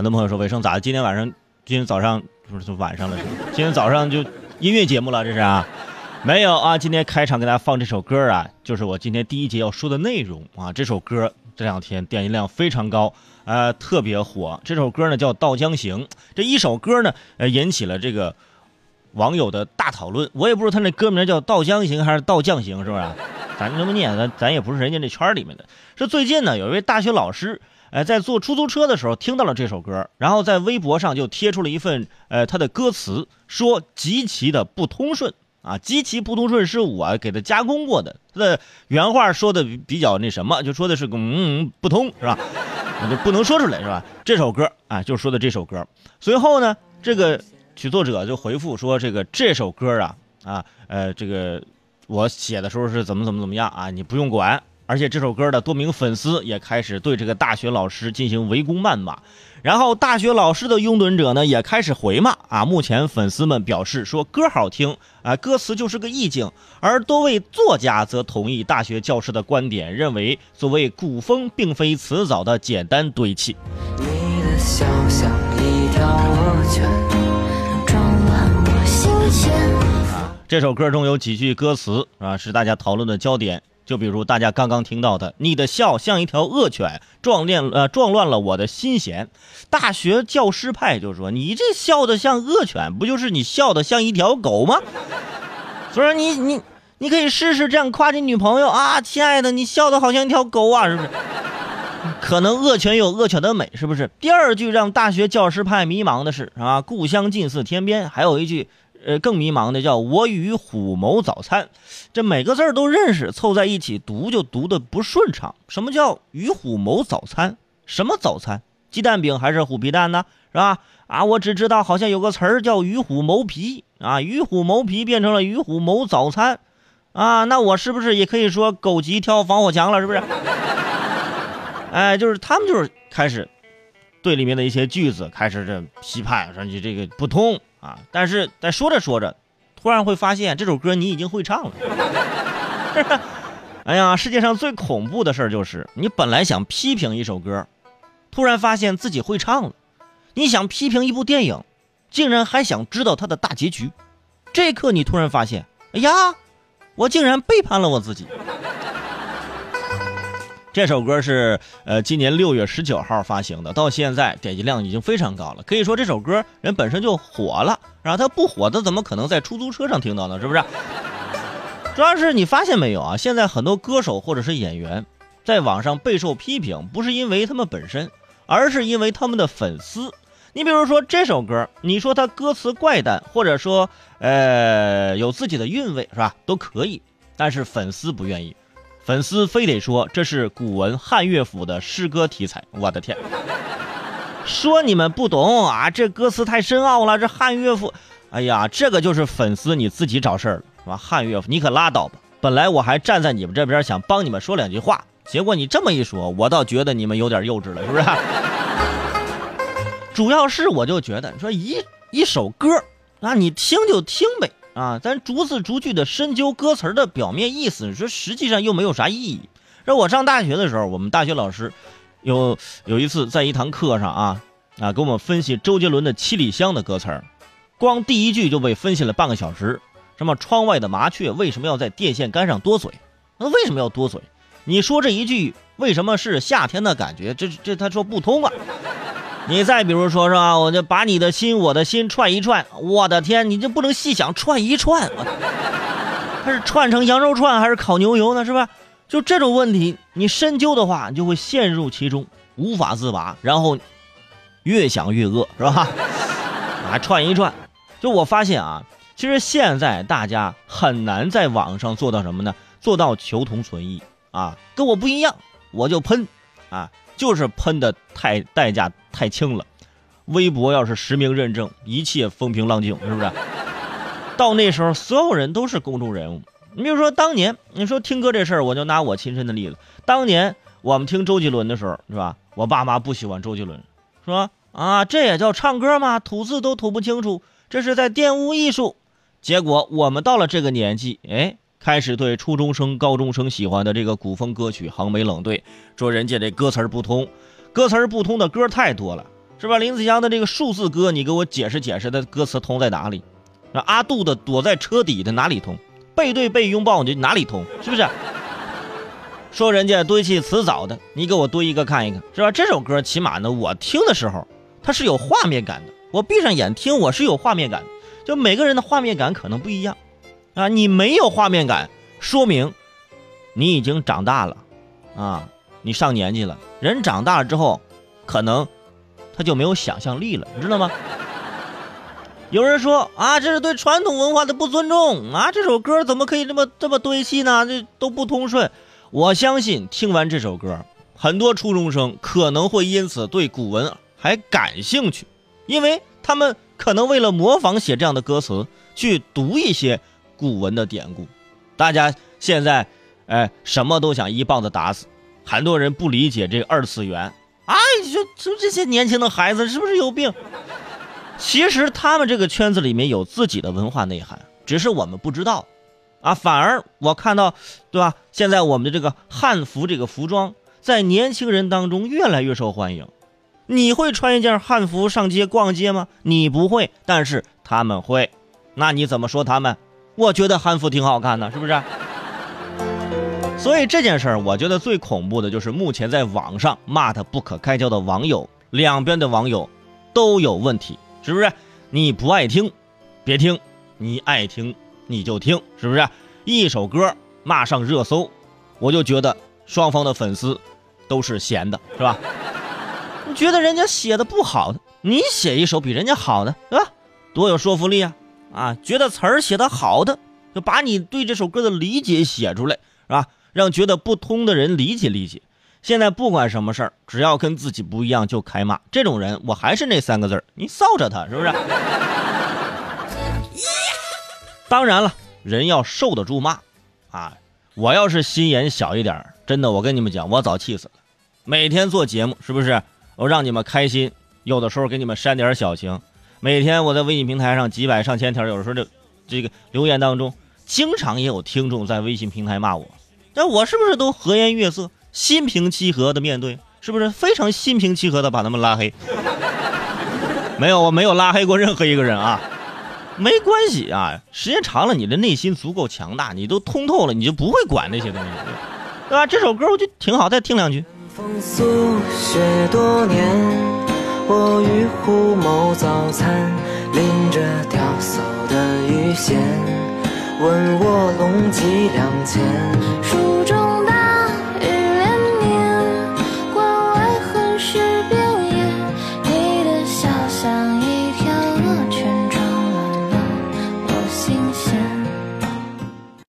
很多朋友说，伟生咋的？今天晚上，今天早上不是就晚上了？今天早上就音乐节目了？这是啊？没有啊？今天开场给大家放这首歌啊，就是我今天第一节要说的内容啊。这首歌这两天点击量非常高，呃，特别火。这首歌呢叫《稻江行》，这一首歌呢，呃，引起了这个网友的大讨论。我也不知道他那歌名叫《稻江行》还是《稻将行》，是不是？咱这么念，咱咱也不是人家这圈里面的。说最近呢，有一位大学老师。哎，在坐出租车的时候听到了这首歌，然后在微博上就贴出了一份呃他的歌词，说极其的不通顺啊，极其不通顺是我给他加工过的。他的原话说的比较那什么，就说的是个嗯不通是吧？就不能说出来是吧？这首歌啊，就说的这首歌。随后呢，这个曲作者就回复说这个这首歌啊啊呃这个我写的时候是怎么怎么怎么样啊，你不用管。而且这首歌的多名粉丝也开始对这个大学老师进行围攻谩骂，然后大学老师的拥趸者呢也开始回骂啊。目前粉丝们表示说歌好听啊，歌词就是个意境，而多位作家则同意大学教师的观点，认为所谓古风并非词藻的简单堆砌。你的笑像一条恶犬，装满我心弦。啊，这首歌中有几句歌词啊是大家讨论的焦点。就比如大家刚刚听到的，你的笑像一条恶犬，撞乱呃撞乱了我的心弦。大学教师派就说，你这笑的像恶犬，不就是你笑的像一条狗吗？所以说你你你可以试试这样夸你女朋友啊，亲爱的，你笑的好像一条狗啊，是不是？可能恶犬有恶犬的美，是不是？第二句让大学教师派迷茫的是啊，故乡近似天边，还有一句。呃，更迷茫的叫“我与虎谋早餐”，这每个字儿都认识，凑在一起读就读的不顺畅。什么叫“与虎谋早餐”？什么早餐？鸡蛋饼还是虎皮蛋呢？是吧？啊，我只知道好像有个词儿叫“与虎谋皮”啊，“与虎谋皮”变成了“与虎谋早餐”啊，那我是不是也可以说狗急跳防火墙了？是不是？哎，就是他们就是开始对里面的一些句子开始这批判，说你这个不通。啊！但是在说着说着，突然会发现这首歌你已经会唱了。哎呀，世界上最恐怖的事儿就是，你本来想批评一首歌，突然发现自己会唱了；你想批评一部电影，竟然还想知道它的大结局。这一刻，你突然发现，哎呀，我竟然背叛了我自己。这首歌是呃今年六月十九号发行的，到现在点击量已经非常高了，可以说这首歌人本身就火了，然后它不火他怎么可能在出租车上听到呢？是不是？主要是你发现没有啊？现在很多歌手或者是演员，在网上备受批评，不是因为他们本身，而是因为他们的粉丝。你比如说这首歌，你说它歌词怪诞，或者说呃有自己的韵味，是吧？都可以，但是粉丝不愿意。粉丝非得说这是古文汉乐府的诗歌题材，我的天！说你们不懂啊，这歌词太深奥了，这汉乐府，哎呀，这个就是粉丝你自己找事儿了，是吧？汉乐府，你可拉倒吧！本来我还站在你们这边想帮你们说两句话，结果你这么一说，我倒觉得你们有点幼稚了，是不是？主要是我就觉得，你说一一首歌，那你听就听呗。啊，咱逐字逐句的深究歌词的表面意思，说实际上又没有啥意义。让我上大学的时候，我们大学老师有有一次在一堂课上啊啊给我们分析周杰伦的《七里香》的歌词光第一句就被分析了半个小时。什么窗外的麻雀为什么要在电线杆上多嘴？那为什么要多嘴？你说这一句为什么是夏天的感觉？这这他说不通啊。你再比如说是吧，我就把你的心，我的心串一串，我的天，你就不能细想串一串，它是串成羊肉串还是烤牛油呢？是吧？就这种问题，你深究的话，你就会陷入其中，无法自拔，然后越想越饿，是吧？啊，串一串，就我发现啊，其实现在大家很难在网上做到什么呢？做到求同存异啊，跟我不一样，我就喷，啊。就是喷的太代价太轻了，微博要是实名认证，一切风平浪静，是不是？到那时候，所有人都是公众人物。你比如说当年，你说听歌这事儿，我就拿我亲身的例子。当年我们听周杰伦的时候，是吧？我爸妈不喜欢周杰伦，说啊，这也叫唱歌吗？吐字都吐不清楚，这是在玷污艺术。结果我们到了这个年纪，哎。开始对初中生、高中生喜欢的这个古风歌曲横眉冷对，说人家这歌词不通，歌词不通的歌太多了。是吧？林子祥的这个数字歌，你给我解释解释，的歌词通在哪里？那阿杜的躲在车底的哪里通？背对背拥抱你哪里通？是不是？说人家堆砌词藻的，你给我堆一个看一看，是吧？这首歌起码呢，我听的时候它是有画面感的。我闭上眼听，我是有画面感。就每个人的画面感可能不一样啊。你没有画面感，说明你已经长大了啊，你上年纪了。人长大了之后，可能他就没有想象力了，你知道吗？有人说啊，这是对传统文化的不尊重啊！这首歌怎么可以这么这么堆砌呢？这都不通顺。我相信听完这首歌，很多初中生可能会因此对古文还感兴趣，因为他们可能为了模仿写这样的歌词，去读一些古文的典故。大家现在，哎，什么都想一棒子打死，很多人不理解这二次元。哎，就就这些年轻的孩子是不是有病？其实他们这个圈子里面有自己的文化内涵，只是我们不知道。啊，反而我看到，对吧？现在我们的这个汉服这个服装在年轻人当中越来越受欢迎。你会穿一件汉服上街逛街吗？你不会，但是他们会。那你怎么说他们？我觉得汉服挺好看的，是不是？所以这件事儿，我觉得最恐怖的就是目前在网上骂他不可开交的网友，两边的网友都有问题，是不是？你不爱听，别听；你爱听。你就听，是不是一首歌骂上热搜，我就觉得双方的粉丝都是闲的，是吧？你觉得人家写的不好的，你写一首比人家好的，对吧？多有说服力啊！啊，觉得词儿写的好的，就把你对这首歌的理解写出来，是吧？让觉得不通的人理解理解。现在不管什么事儿，只要跟自己不一样就开骂，这种人我还是那三个字儿，你臊着他，是不是？当然了，人要受得住骂，啊！我要是心眼小一点真的，我跟你们讲，我早气死了。每天做节目，是不是？我让你们开心，有的时候给你们煽点小情。每天我在微信平台上几百上千条，有的时候这这个留言当中，经常也有听众在微信平台骂我，那我是不是都和颜悦色、心平气和的面对？是不是非常心平气和的把他们拉黑？没有，我没有拉黑过任何一个人啊。没关系啊，时间长了，你的内心足够强大，你都通透了，你就不会管那些东西，对吧？这首歌我就挺好，再听两句。风宿雪多年，我与虎谋早餐，拎着钓叟的鱼线，问卧龙几两钱。